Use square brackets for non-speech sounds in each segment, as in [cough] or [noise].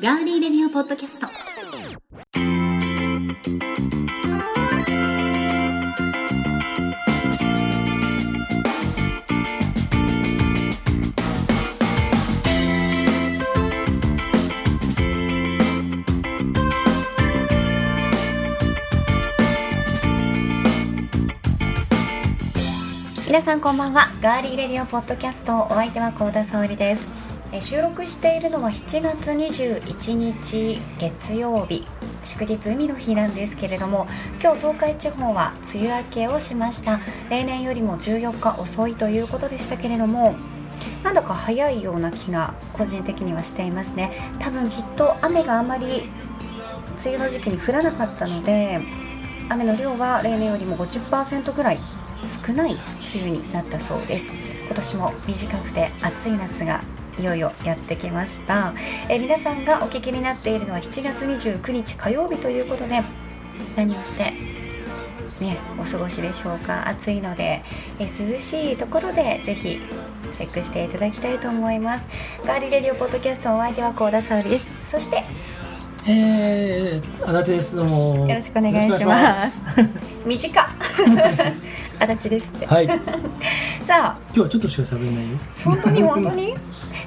ガーリーレディオポッドキャスト。皆さんこんばんは。ガーリーレディオポッドキャストお相手は幸田沙織です。え収録しているのは7月21日月曜日祝日海の日なんですけれども今日東海地方は梅雨明けをしました。例年よりも14日遅いということでしたけれどもなんだか早いような気が個人的にはしていますね。多分きっと雨があまり梅雨の時期に降らなかったので雨の量は例年よりも50%ぐらい少ない梅雨になったそうです。今年も短くて暑い夏がいよいよやってきました。え皆さんがお聞きになっているのは7月29日火曜日ということで何をしてねお過ごしでしょうか？暑いのでえ涼しいところでぜひチェックしていただきたいと思います。ガーリーレディオポッドキャストお相手は幸田沙織です。そしてえー、足立です。どうも。よろしくお願いします。短っ。[laughs] 足立ですって。はい。今 [laughs] さあ。日はちょっとしか喋れないよ。本当に本当に？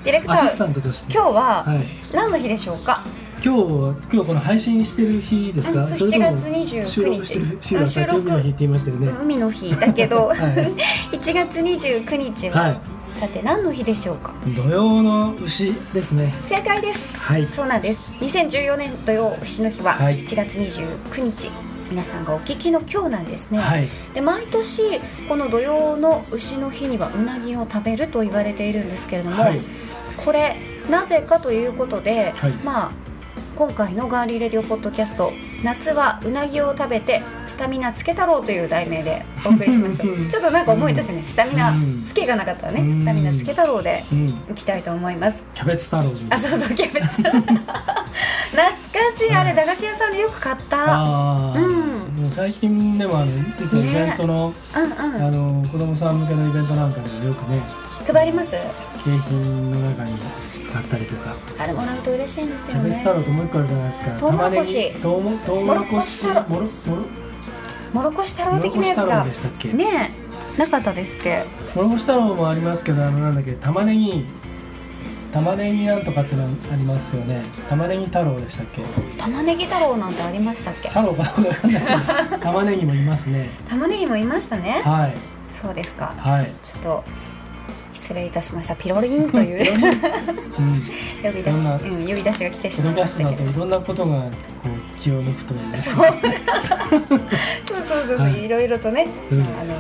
ディレクタアシスターントとして。今日ははい、何の日でしょうか、今日は今日この配信してる日ですか、うんそうそれとも7月29日。収録海の日って言いましたよね、海の日だけど、[laughs] はい。1月29日は、はい。さて何の日でしょうか？土曜の牛ですね。正解です、はい。そうなんです。2014年土曜牛の日ははい。1月29日、皆さんがお聞きの今日なんですね、はい。で毎年この土曜の牛の日にはうなぎを食べると言われているんですけれども、はい。これなぜかということで、はい。まあ今回のガーリーレディオポッドキャスト「夏はうなぎを食べてスタミナつけ太郎」という題名でお送りしましたちょっとなんか思い出すね。スタミナつけがなかったらね。うん。スタミナつけ太郎でうんいきたいと思います。キャベツ太郎あそうそうキャベツ懐かしい。あれ駄菓子屋さんでよく買った。うん。もう最近でもあの実はイベントの、うんうん。あの子供さん向けのイベントなんかでもよくね配ります？景品の中に使ったりとか。あれもらうと嬉しいんですキャよねベツ太郎ともう一個あるじゃないですか。トウモロコシ。トウモロコシ。もろこし太郎。もろもろもろこし太郎的なやつが。こし太郎でしたっけ？ねえなかったですっけ？もろこし太郎もありますけどあのなんだっけ玉ねぎ。玉ねぎなんとかってのありますよね。玉ねぎ太郎でしたっけ？玉ねぎ太郎なんてありましたっけ？太郎かわかんない。[laughs] 玉ねぎもいますね。玉ねぎもいましたね。はい。そうですか。はい、ちょっと失礼いたしました。ピロリンという。うん、呼び出し、うん、呼び出しが来てしまいましたけどいろんなことがこう気を抜くというねそう。そうそうそう、はい。い、ろいろとね、うん。あの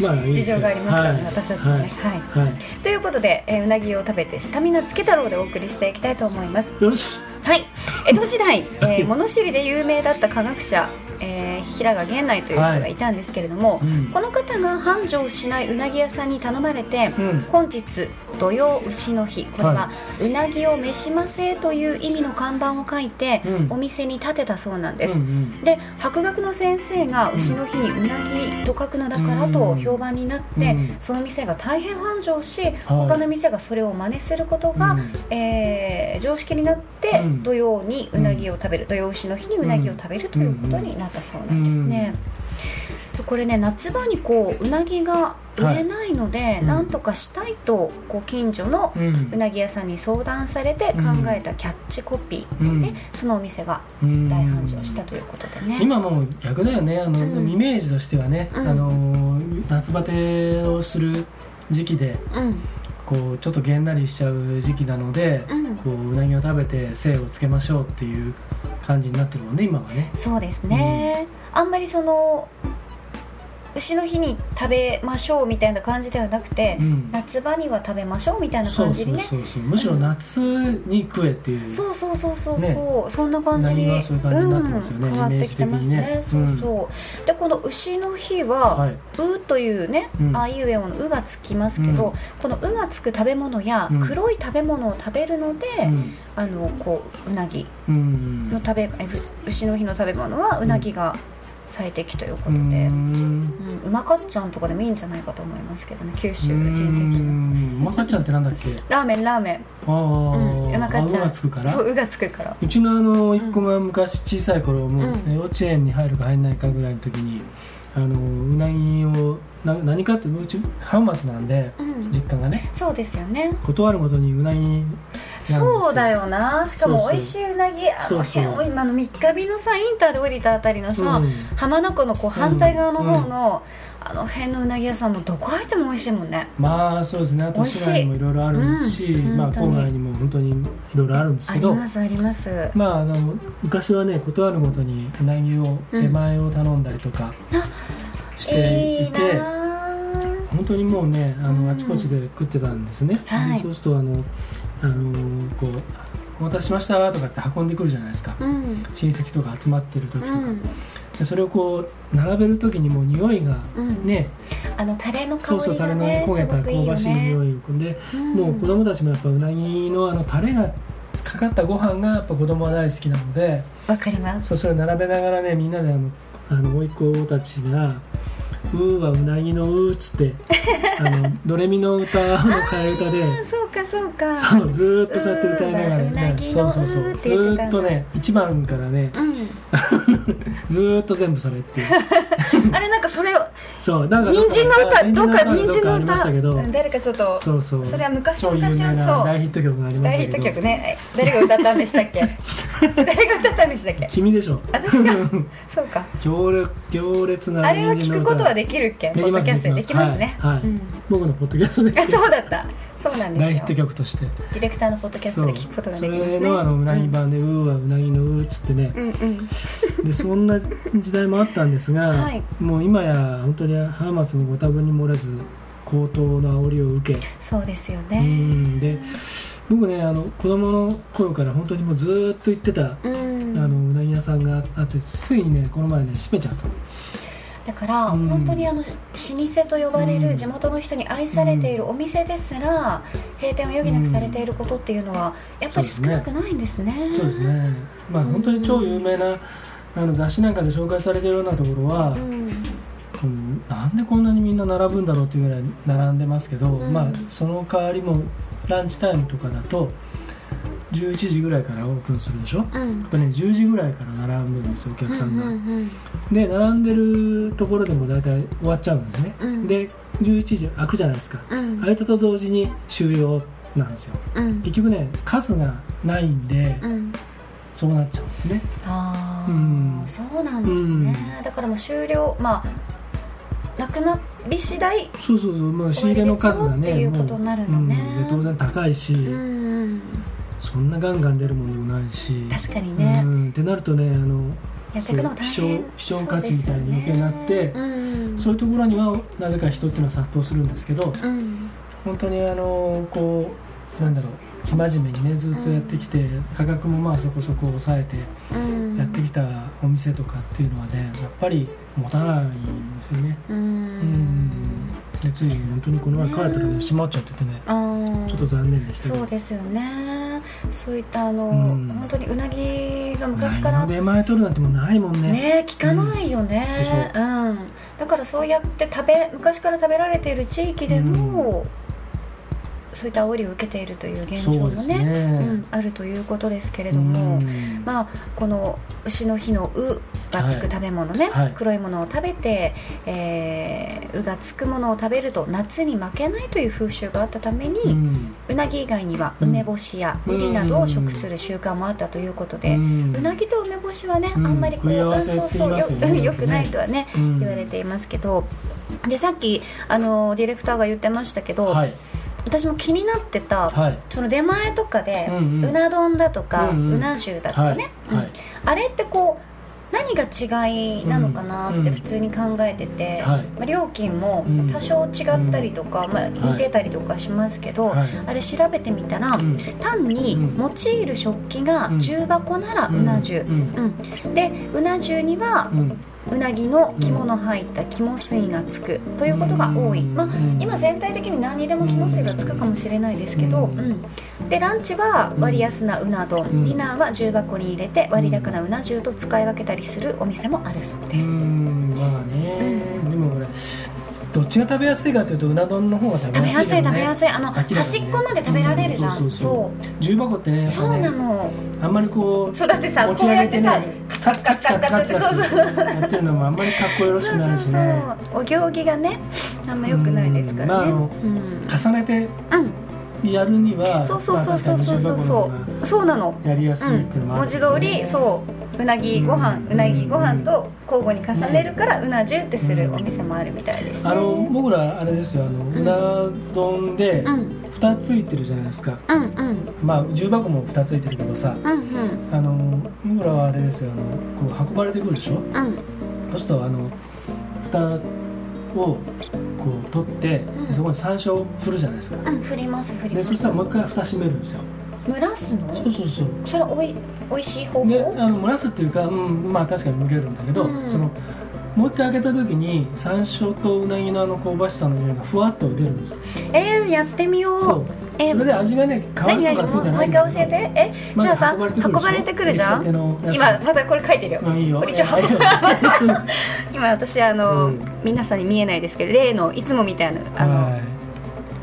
まあ事情がありますからね、はい。私たちもね、はい。はい、ということで、えーうなぎを食べてスタミナつけ太郎でお送りしていきたいと思います。よし。はい。江戸時代、えー物知りで有名だった科学者、えー平賀源内という人がい。たんですけれども、うん。この方が繁盛しないうなぎ屋さんに頼まれて、うん。本日土曜牛の日。これは、はうなぎを召しませという意味の看板を書いて、うん。お店に立てたそうなんです、うんうん。で博学の先生が牛の日にうなぎと書くのだからと評判になって、うん。その店が大変繁盛し、はい。他の店がそれを真似することが、うん。えー常識になって、うん。土曜にうなぎを食べる、土曜牛の日にうなぎを食べるということになったそうなんですね。でこれね夏場にこううなぎが売れないので、うん。なんとかしたいとこう近所のうなぎ屋さんに相談されて考えたキャッチコピーで、うん。そのお店がうん。大繁盛したということでね。今もう逆だよね。あの、うん。イメージとしてはね、うん。あの夏バテをする時期でうんこうちょっとげんなりしちゃう時期なので、うん。こううなぎを食べて精をつけましょうっていう感じになってるもんね今はね。そうですね、あんまりその牛の日に食べましょうみたいな感じではなくて、うん。夏場には食べましょうみたいな感じにね。そうそうむしろ夏に食えっていう、そうそうそうそうそう、ね。そんな感じにうん、変わってきてますね。ねそうそう、でこの牛の日ははい「う」というね、うん。あいうえおの「う」がつきますけど、うん。この「う」がつく食べ物やうん。黒い食べ物を食べるので、うん。あのこううなぎうん。の食べ牛の日の食べ物はうなぎが最適ということうで、ーうん。ん。うまかっちゃんとかでもいいんじゃないかと思いますけどね。九州う人的に。ーん。まかっちゃんってなんだっけ？ラーメンラーメン。ああ、うん。うまかっちゃん。あうがつくから？そううがつくから。うちのあの一子が昔小さい頃もう、うん幼稚園に入るか入んないかぐらいの時にあのうなぎをな何かってうち浜松なんでうん。実家がね。そうですよね。断るごとにうなぎそうだよな。しかも美味しいうなぎあの辺を今の三日日のさインターで降りたあたりのさ、うん。浜名湖のこう反対側の方の、あの辺のうなぎ屋さんもどこ入っても美味しいもんね。まあそうですね。あと美味しい。市内にもいろいろあるし、まあうん本当に。郊外にも本当にいろいろあるんですあけど。りますあります。まああの昔はね断るごとにうなぎをうん出前を頼んだりとかしていて、いい本当にもうねあうん。のあちこちで食ってたんですね、はい。そうするとあのあのこう「お待たせしました」とかって運んでくるじゃないですか、うん。親戚とか集まってる時とか、うん。でそれをこう並べる時にもう匂いがうん。ね、あのタレの香そうそうタレのりがね。焦げた香ばしいね匂いで、うん。もう子供たちもやっぱうなぎのあのタレがかかったご飯がやっぱ子供は大好きなのでわかります。そうそれを並べながらねみんなであのあの甥っ子たちが「うーはうなぎのう」っつって [laughs] あのドレミの歌の替え歌であそうかそうか。そうずーっとそうやって歌いながらねぎのそうそうそううってず言ってたんだーっとね1番からねうん。[laughs] ずーっと全部それっていう。[laughs] あれなんかそれそうなんか人参の歌どっか人参の歌。うん誰かちょっとそうそう。それは昔昔名なそう大ヒット曲がありま大ヒット曲ね。誰が歌ったんでしたっけ？[laughs] 誰が歌ったんでしたっけ？君でしょ。私が [laughs] そうか。行列行列なあれは聞くことはでできるっけ？ポッドキャストで。できますね。はい。はい。うん。僕のポッドキャストで。あそうだったそうなんですよ。大ヒット曲として。ディレクターのポッドキャストで聞くことがそできますね。れのあのうなぎ版で「うーはうなぎのう」っつってね。うんうん。でそんな時代もあったんですが、はい。もう今や本当に浜松もご多分に漏れず高騰の煽りを受け。そうですようねん。で僕ねあの子供の頃から本当にもうずーっと行ってた、うん。あのうなぎ屋さんがあってついにねこの前ね閉めちゃっただから、うん。本当にあの老舗と呼ばれうん。る地元の人に愛されているお店ですら、閉店を余儀なくされていることっていうのはやっぱり少なくないんですね。そうですね。まあ本当に超有名なあの雑誌なんかで紹介されてるようなところは、うん。うんなんでこんなにみんな並ぶんだろうっていうぐらい並んでますけど、うん。まあその代わりもランチタイムとかだと11時ぐらいからオープンするでしょ？うん。あとね10時ぐらいから並ぶんですよお客さんが、うんうんで並んでるところでも大体終わっちゃうんですね、うん。で11時開くじゃないですか、うん。開いたと同時に終了なんですよ。うん。結局ね数がないんで、うん。そうなっちゃうんですね。ああ、うん。そうなんですね、だからもう終了まあなくなり次第そうそうそう、まあ、仕入れの数がねうううん。で当然高いし、うんうんそんなガンガン出るものでもないし。確かにね、うん、ってなるとねあのやっていくのが大希変少希少価値みたいに余計になってねうんそういうところにはなぜか人っていうのは殺到するんですけどうん。本当にあのこうなんだろう生真面目にねずっとやってきて、価格もまあそこそこ抑えてうんやってきたお店とかっていうのはねやっぱり持たないんですよね。ううんんでつい本当にこの前帰ったらね閉まっちゃっててね。あー。ちょっと残念でしたそうですよね。そういったあの、うん。本当にうなぎが昔から出前取るなんてもうないもんね。ね聞かないよね。でし、うん。だからそうやって食べ昔から食べられている地域でも、そういった煽りを受けているという現状もねね、うん、あるということですけれども、うん。まあ、この牛の日の「う」がつく食べ物ね、はい。黒いものを食べて、えーう」がつくものを食べると夏に負けないという風習があったために、ううんなぎ以外にはうん梅干しやうんリリなどを食する習慣もあったということで、うなぎと梅干しはね、うん。あんまりこう、うんそうそうよね。よ [laughs] よくないとはね、うん。言われていますけどでさっきあのディレクターが言ってましたけど、はい私も気になってた、はい。その出前とかで、うんうん。な丼だとか、ううん。うんな重だとかね、はい。はい。うんあれってこう何が違いなのかなうんって普通に考えてて、はい。まあ、料金もうん。多少違ったりとか、まあ、似てたりとかしますけど、はい。あれ調べてみたら、うん。単にうん。用いる食器がうん。重箱ならうな重、うん。うん。でうな重にはうなぎの肝の入った肝水がつくということが多い、うん。まあうん今全体的に何にでも肝水がつくかもしれないですけど、ううん。んでランチは割安なうな丼、ん。ディナーは重箱に入れて割高なうな重と使い分けたりするお店もあるそうです、うん。まあね、でもこれどっちが食べやすいかというとうな丼の方が食べやすいやすいけどね食べやすい。あのね。端っこまで食べられるじゃん、うんそうそうそう重箱ってねやっぱそうねなの。あんまりこうそうだってさ持ち上げてねこうやってカツカツカツカツカツそうそうやってるのもあんまりかっこよろしそうそうそくないしねうお行儀がねあんま良くないですからねうんまああのうん重ねてうんやるにはそうそうそうそうそうそう。そうそうなの。やりやすいっていうのもあ文字るけどね通りそううなぎご飯うん。うなぎご飯と交互に重ねるからうな重ってするお店もあるみたいです。ねあの僕らあれですよあのうな丼でうん。蓋ついてるじゃないですか。うんうん。まあ重箱も蓋ついてるけどさうんうん。あの僕らはあれですよあのこう運ばれてくるでしょ？うん。そうするとあの蓋をこう取って、うん。そこに山椒を振るじゃないですか。うん振ります振りまでそしたらもう一回蓋閉めるんですよ。蒸らすの？そうそうそう。それおいおいしい方で法あの蒸らすっていうか、うん、まあ確かに蒸れるんだけど、うん。そのもう一回開けた時に山椒とうなぎのあの香ばしさの匂いがふわっと出るんですよ。えー、やってみよう。そう。えそれで味がね変わる何とかってじゃ何もうもう一ない。んだけど回教えて。えじゃあさ運ばれてくるじゃん？今まだこれ書いてるよ。うんいいよ。これ一応運ばれ今私あの、うん。皆さんに見えないですけど例のいつもみたいなあの、はい。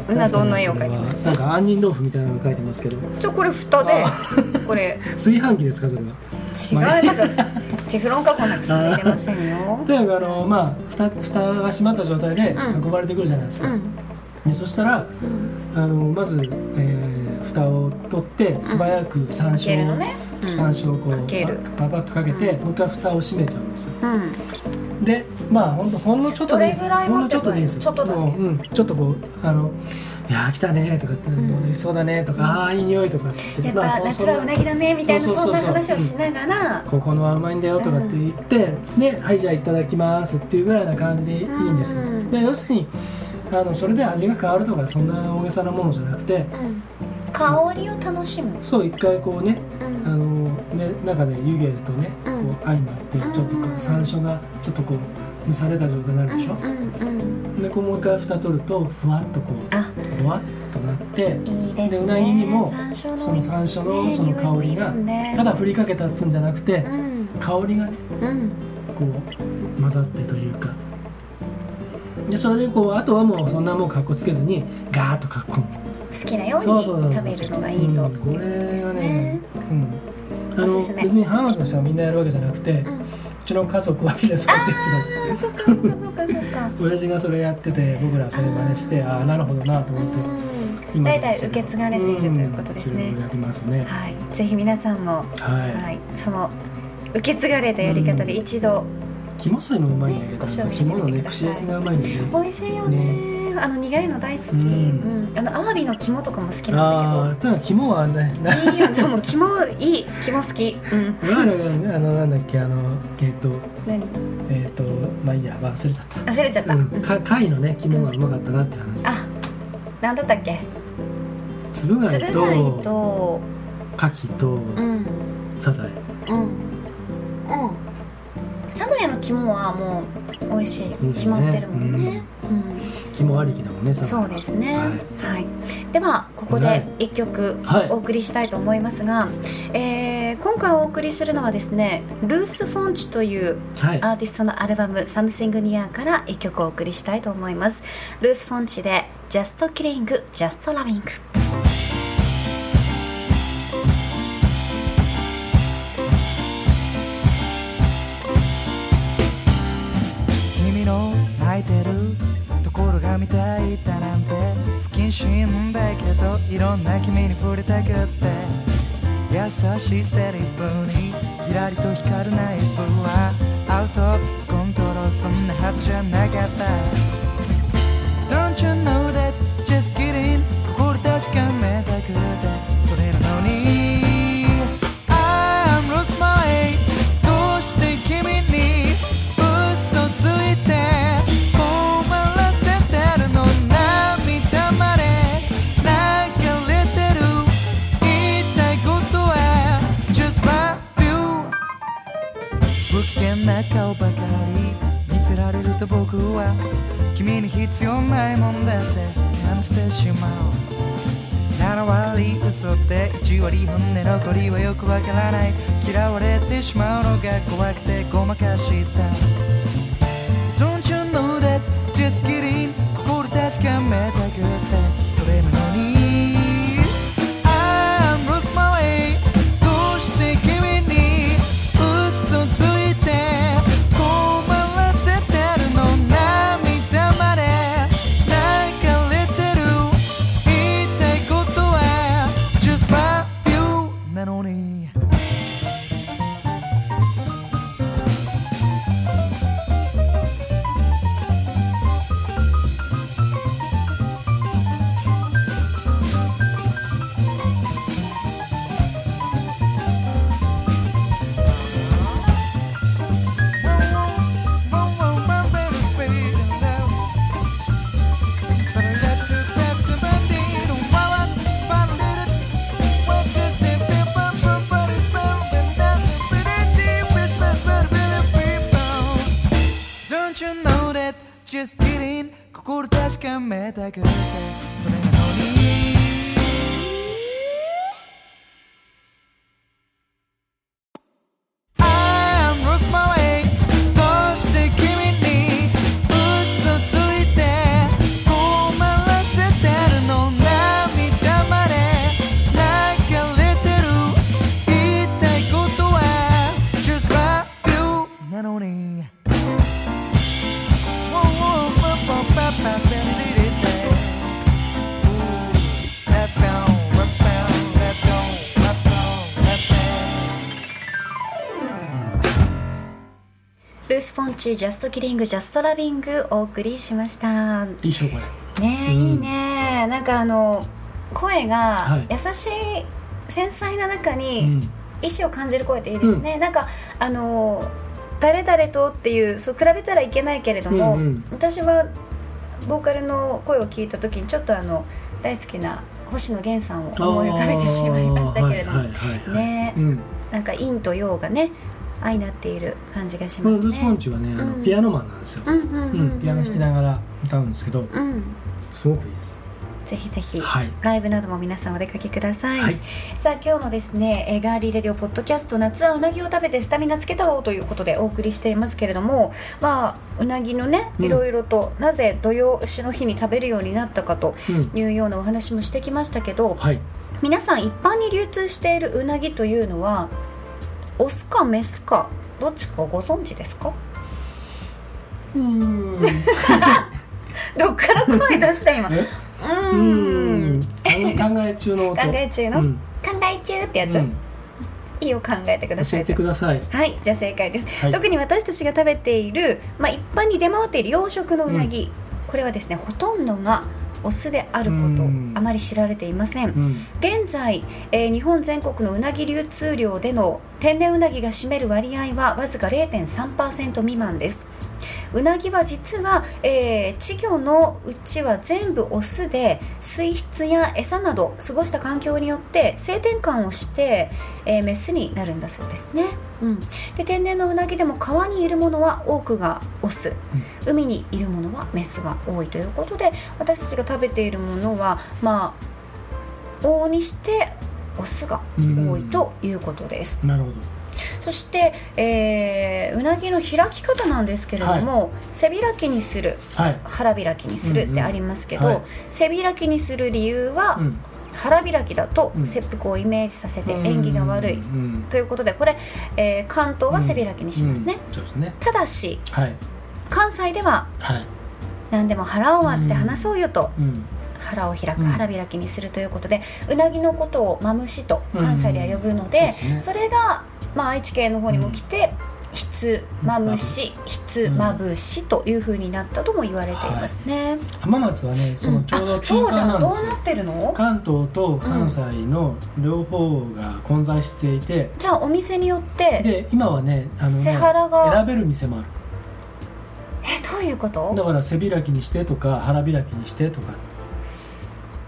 うな丼の絵を描いてます。なんか杏仁豆腐みたいなのが書いてますけど。ちょこれ蓋で。あこれ。[laughs] 炊飯器ですかそれは。違いますテフロン加工なんかされてませんよ。[laughs] とにかくあのまあ蓋蓋が閉まった状態でうん。運ばれてくるじゃないですか、うん。でそしたらあのまず、えー蓋を取って素早く山椒を、のね。うん。山椒をこうかける。パパッとかけて、もう一回蓋を閉めちゃうんですよ。うん。でまあほんとほんのちょっとでほんのちょっとでいいです。ちょっとだけ。もう、うん、ちょっとこうあの「いやー来たね」とかって「ん。もう美味しそうだね」とか「ああいい匂い」とかやっまあそぱ夏はうなぎだねみたいなそんな話をしながらここのはうまいんだよとかって言って、ねはいじゃあいただきますっていうぐらいな感じでいいんですで要するにあのそれで味が変わるとかそんな大げさなものじゃなくてうん。香りを楽しむ。そう一回こうねうん。あのね中で湯気とね、うん。こう相まってちょっとこう山椒がちょっとこう蒸された状態になるでしょ、でこうもう一回蓋取るとふわっとこうあ。ぼわっとなっていいですね。でうなぎにもその山椒のねその香りがただ振りかけたっつうんじゃなくてうん。香りがねうん。こう混ざってというか。でそれでこうあとはもうそんなもうかっこつけずにガーッとかっこむ。好きなように食べるのがいいと、うんこれはねね。うん。あのおすすめ。別に浜松の人がみんなやるわけじゃなくて、ううんちの家族はみんなそうやってそっかそっかそっかそっか。た親父がそれやってて僕らそれ真似してああなるほどなと思ってうん。代々受け継がれているということですね。うんそれをやりますね。はい。ぜひ皆さんもはい、はい。その受け継がれたやり方で一度肝水もうまいんだけどご賞味して肝のね串焼きがうまいんだよね。美味しいよねあの苦いの大好き、ううん。んあのアワビの肝とかも好きあなんあとにかく肝はねい。[laughs] いよ。でも肝いい。肝好き。うん。あのなんだっけあのえっ、と何？えっ、とまあいいや。忘れちゃった。忘れちゃった、うん、か貝のね肝がうまかったなって話。あなんだったっけ？つぶ貝とと。牡蠣とうん。サザエ。うん。うん。サザエの肝はもう美味しい。うん決まってるもんね、うん肝ありきだもんねそうですね、ははい。ではここはい。で一曲はい。お送りしたいと思いますが、えー今回お送りするのはですねルース・フォンチというはい。アーティストのアルバム「Something Near」から一曲お送りしたいと思います。ルース・フォンチで「Just Killing Just Loving」君しいんだけどいろんな君に触れたくって。優しいセリフにキラリと光るナイフはアウトコントロールそんなはずじゃなかった。Don't you know that just kidding 心確かめた。君に必要ないもんだって感じてしまう。7割嘘で1割本音残りはよくわからない。嫌われてしまうのが怖くてごまかした。Don't you know that just kidding 心確かめた。くれてそれジャスト・キリング・ジャスト・ラビングお送りしました。ねいいしょこれえ、うん。いいね。なんかあの声がはい。優しい繊細な中うにん。意志を感じる声っていいですね、なんかあの誰々とっていうそう比べたらいけないけれども、うんうん。私はボーカルの声を聞いた時にちょっとあの大好きな星野源さんを思い浮かべてしまいましたけれども、はいはいはいはいねうん。なんか陰と陽がね相なっている感じがしますね。ス・フォンチはねあのうん。ピアノマンなんですよ、うんうんうんうん。うんピアノ弾きながら歌うんですけどうん、すごくいいです。ぜひぜひ、はい。ライブなども皆さんお出かけください、はい。さあ今日のですねえーガーリーレディオポッドキャスト夏はうなぎを食べてスタミナつけたろうということでお送りしていますけれどもまあうなぎのねうん。いろいろと、なぜ土曜しの日に食べるようになったかとうん。いうようなお話もしてきましたけどはい。皆さん一般に流通しているうなぎというのはオスかメスかどっちかご存知ですか？うん。[laughs] どっから声出した今？うん。考え中の音？考え中の、うん。考え中ってやつ、うん。いいよ考えてくださ教えいてください。はいじゃあ正解です、はい。特に私たちが食べている、まあ、一般に出回っている養殖のうなぎ、これはですねほとんどがオスであることうん。あまり知られていません、うん。現在、えー日本全国のうなぎ流通量での天然うなぎが占める割合はわずか0.3%未満ですうなぎは実は、えー稚魚のうちは全部オスで水質や餌など過ごした環境によって性転換をして、えーメスになるんだそうですね、うん、で天然のうなぎでも川にいるものは多くがオス、海にいるものはメスが多いということで私たちが食べているものはまあ往々にしてオスが多いということです、なるほどそして、えーうなぎの開き方なんですけれども、背開きにするはい。腹開きにするってありますけど、うんうんはい。背開きにする理由は、うん。腹開きだとうん。切腹をイメージさせて縁起が悪い、うん。ということでこれ、えー関東は背開きにしますね、すね。ただしはい。関西でははい。何でも腹を割って話そうよと、うん。腹を開く、うん。腹開きにするということでうなぎのことをマムシと関西では呼ぶので、うん。そうですね。それが、まあ、愛知県の方にも来て、ひつまむしひつまぶしというふうになったとも言われていますね、浜松はねそのちょうどあ中なんですよ。ん。どうなってるの？関東と関西の両方が混在していて、じゃあお店によってで今はねあのね背腹が。選べる店もある。えどういうこと？だから背開きにしてとか腹開きにしてとか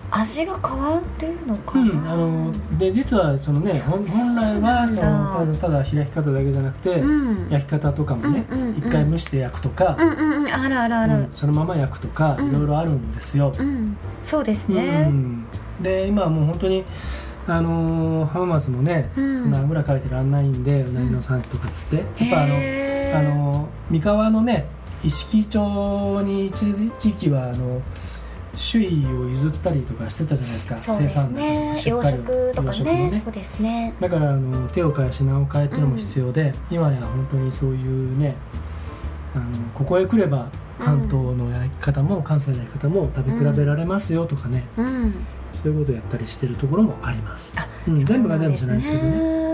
味が変わるのかな、うん、あので実はそのね本来はそのただただ開き方だけじゃなくて、うん。焼き方とかもねうんうんうん。一、回蒸して焼くとか、うんうんうんあるあるある。うんそのまま焼くとか、うん。いろいろあるんですよ。うん、そうですうねん、で今はもう本当にあのー浜松もね、うん。そんなあぐらかいてらんないんでうなぎの産地とかっつって、やっぱあのあの三河のね一色町に一時期はあの首位を譲ったりとかしてたじゃないですかそうですね。養生産量殖とか養殖のね。そうですね。だからあの手を変え品を変えっていうのも必要で、今や本当にそういうねあのここへ来れば関東の焼き方も、関西の焼き方も食べ比べられますよとかね、うん。そういうことをやったりしてるところもあります。あうん、全部が全部じゃないですけどねね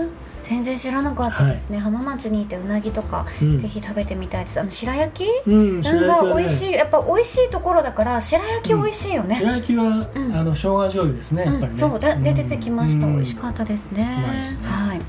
全然知らなかったですね、浜松にいてうなぎとか、うん。ぜひ食べてみたいです。あの白焼き？うんが美味しい。いやっぱ美味しいところだから白焼き美味しいよね、白焼きは、うん。あの生姜醤油ですねやっぱりね、うん、そうでで出てきました、うん。美味しかったですね。はい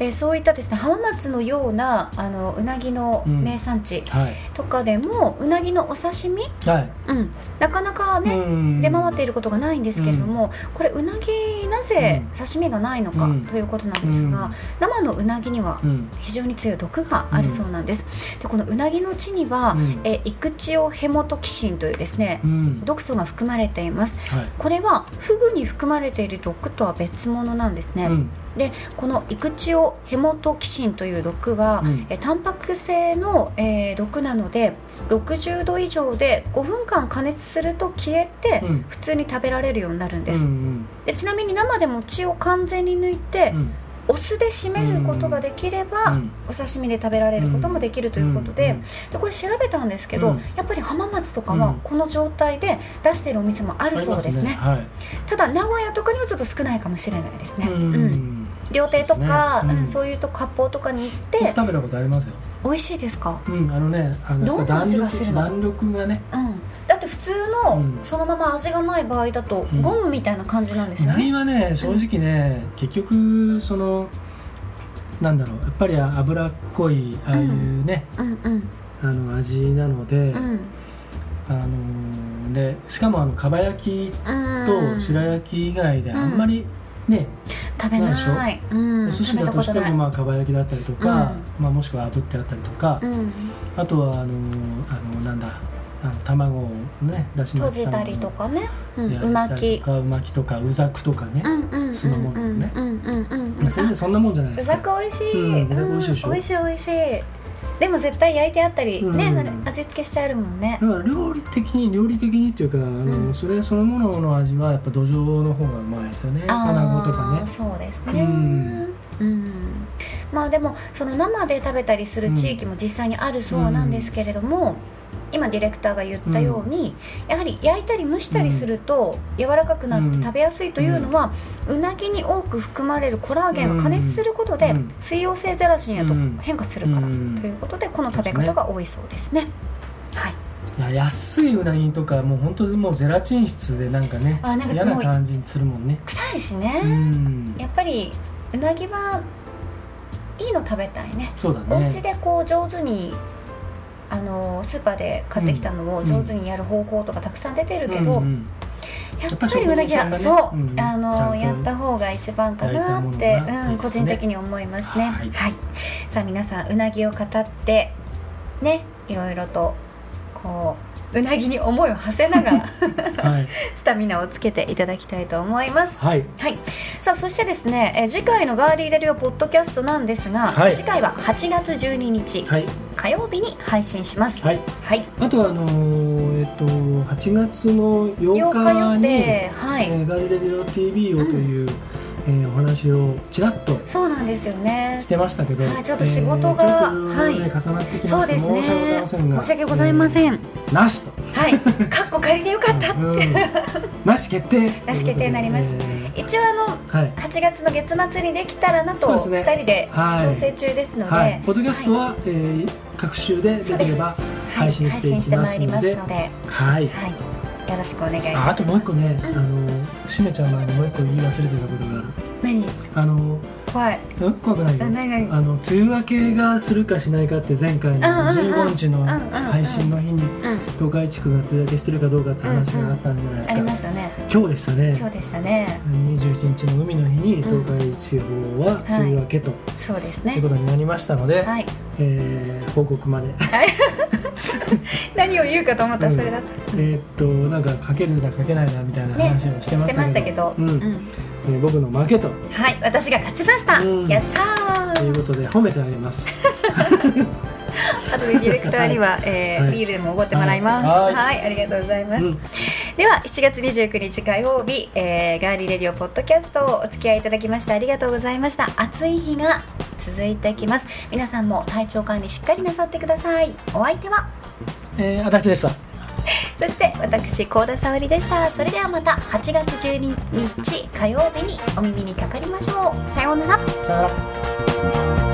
えーそういったですね浜松のようなあのうなぎの名産地はい。とかでも、うなぎのお刺身、はい、うん、なかなかね、うん。出回っていることがないんですけれども、これうなぎなぜ刺身がないのかうん。ということなんですが、うん。生のうなぎにはうん。非常に強い毒があるそうなんです、でこのうなぎの血には、うん。えイクチオヘモトキシンというですね、うん。毒素が含まれています。はい。これはフグに含まれている毒とは別物なんですね、うんでこのイクチオヘモトキシンという毒は、うん。えタンパク性の、えー毒なので60度以上で5分間加熱すると消えて、うん。普通に食べられるようになるんです、うんでちなみに生でも血を完全に抜いて、うん。お酢で締めることができれば、うん。お刺身で食べられることもできるということで,、うんでこれ調べたんですけど、うん。やっぱり浜松とかはうん。この状態で出しているお店もあるそうですね,、はい。ただ名古屋とかにはちょっと少ないかもしれないですね、ううんん料亭とかそう,、いうと割烹とかに行って僕食べたことありますよ。美味しいですか、うんあのねあのどんな味がするの？弾力がね。うん、だって普通の、うん。そのまま味がない場合だと、うん。ゴムみたいな感じなんですよ何ね、はね正直ね、結局そのなんだろうやっぱり脂っこいああいうね、うん。うんあの味なので、うん。あのでしかもあのかば焼きうん。と白焼き以外であんまりね、食べない。でしう。ん、お寿司だとしてもまあかば焼きだったりとか、まあ、もしくは炙ってあったりとか、うん、あとはあのあのなんだあの卵をね出し閉ますじたりとかね、うん、やうまきとかう巻き。とかうざくとかね、うんうんうん酢の物ね。うんうんうんそんなもんじゃないでうざすかく美味しい、うんうざく美味しい美味しい美味しいでも絶対焼いてあったり、ねうん。味付けしてあるもんね。だから料理的に料理的にっていうかあの、うん。それそのものの味はやっぱ土壌の方がうまいですよね。穴子とかね。そうですね。うん。うん。まあでもその生で食べたりする地域も実際にあるそうなんですけれども、今ディレクターが言ったように、やはり焼いたり蒸したりすると柔らかくなって食べやすいというのは、うなぎに多く含まれるコラーゲンは加熱することでうん。水溶性ゼラチンへと変化するからうん。ということでこの食べ方が多いそうですね。はい。いや安いうなぎとかもう本当にもうゼラチン質でなんかねあなんか嫌な感じするもんね。臭いしね、うん。やっぱりうなぎはいいの食べたいね。そうだね。お家でこう上手にあのスーパーで買ってきたのを上手にやる方法とかたくさん出てるけど、うんうん。やっぱりうなぎは、やっぱりそう、うんあのやった方が一番かなって、うん、個人的に思いますね。はい。さあ皆さんうなぎを語ってねいろいろとこううなぎに思いを馳せながらはい。[laughs] スタミナをつけていただきたいと思います。はい。はい、さあそしてですね、えー次回のガーリーレディオポッドキャストなんですが、はい。次回は8月12日、はい。火曜日に配信します。はい。はい、あとはあのーえっと8月の8 8日に定、はい、えーガリレディオ TV をという、えーお話をちらっとそうなんですよね。し。てましたけど、はいちょっと仕事がえーはい。重なってきまそうですして申し訳ございねませんが。申し訳ございません。えーなしと、はい、[laughs] かっこ仮でよかった。うん、なし決定。なし決定になりました。ということで。一応あのはい。8月の月末にできたらなとそうですね。2人ではい。調整中ですので、はい、ポッドキャストはは、えー各週でいそうです。できればはい。配信していきますので、すので、はい。はい、よろしくお願いします。ああともう一個ね、あの閉めちゃう前にもう一個言い忘れてたことがある。何？あの怖い。うん怖くないよ。あの梅雨明けがするかしないかって前回のうんうんうん15日のうんうんうん配信の日にうん東海地区が梅雨明けしてるかどうかって話があったんじゃないですありか、ましたね。今日でしたね。今日でしたね。27日の海の日に東海地方は梅雨明けと、そうですね。いうことになりましたので、はい。えー報告まで。[laughs] 何を言うかと思ったらそれだった、えーっとなんかかけるだかけないだみたいなね話をしてましてましけど,、したたけど、うん。うんえー僕の負けと。はい私が勝ちました、うん。やったー。ということで褒めてあげます。[laughs] あとでディレクターには、えーはい。ビールでもおごってもらいます。ははい。い、ありがとうございます。うん。では7月29日火曜日、えーガーリーレディオポッドキャストをお付き合いいただきましてありがとうございました。暑い日が続いてきます。皆さんも体調管理しっかりなさってください。お相手は？えー、足立でしたそして私高田沙織でした。それではまた8月12日火曜日にお耳にかかりましょう。さようなら。さよなら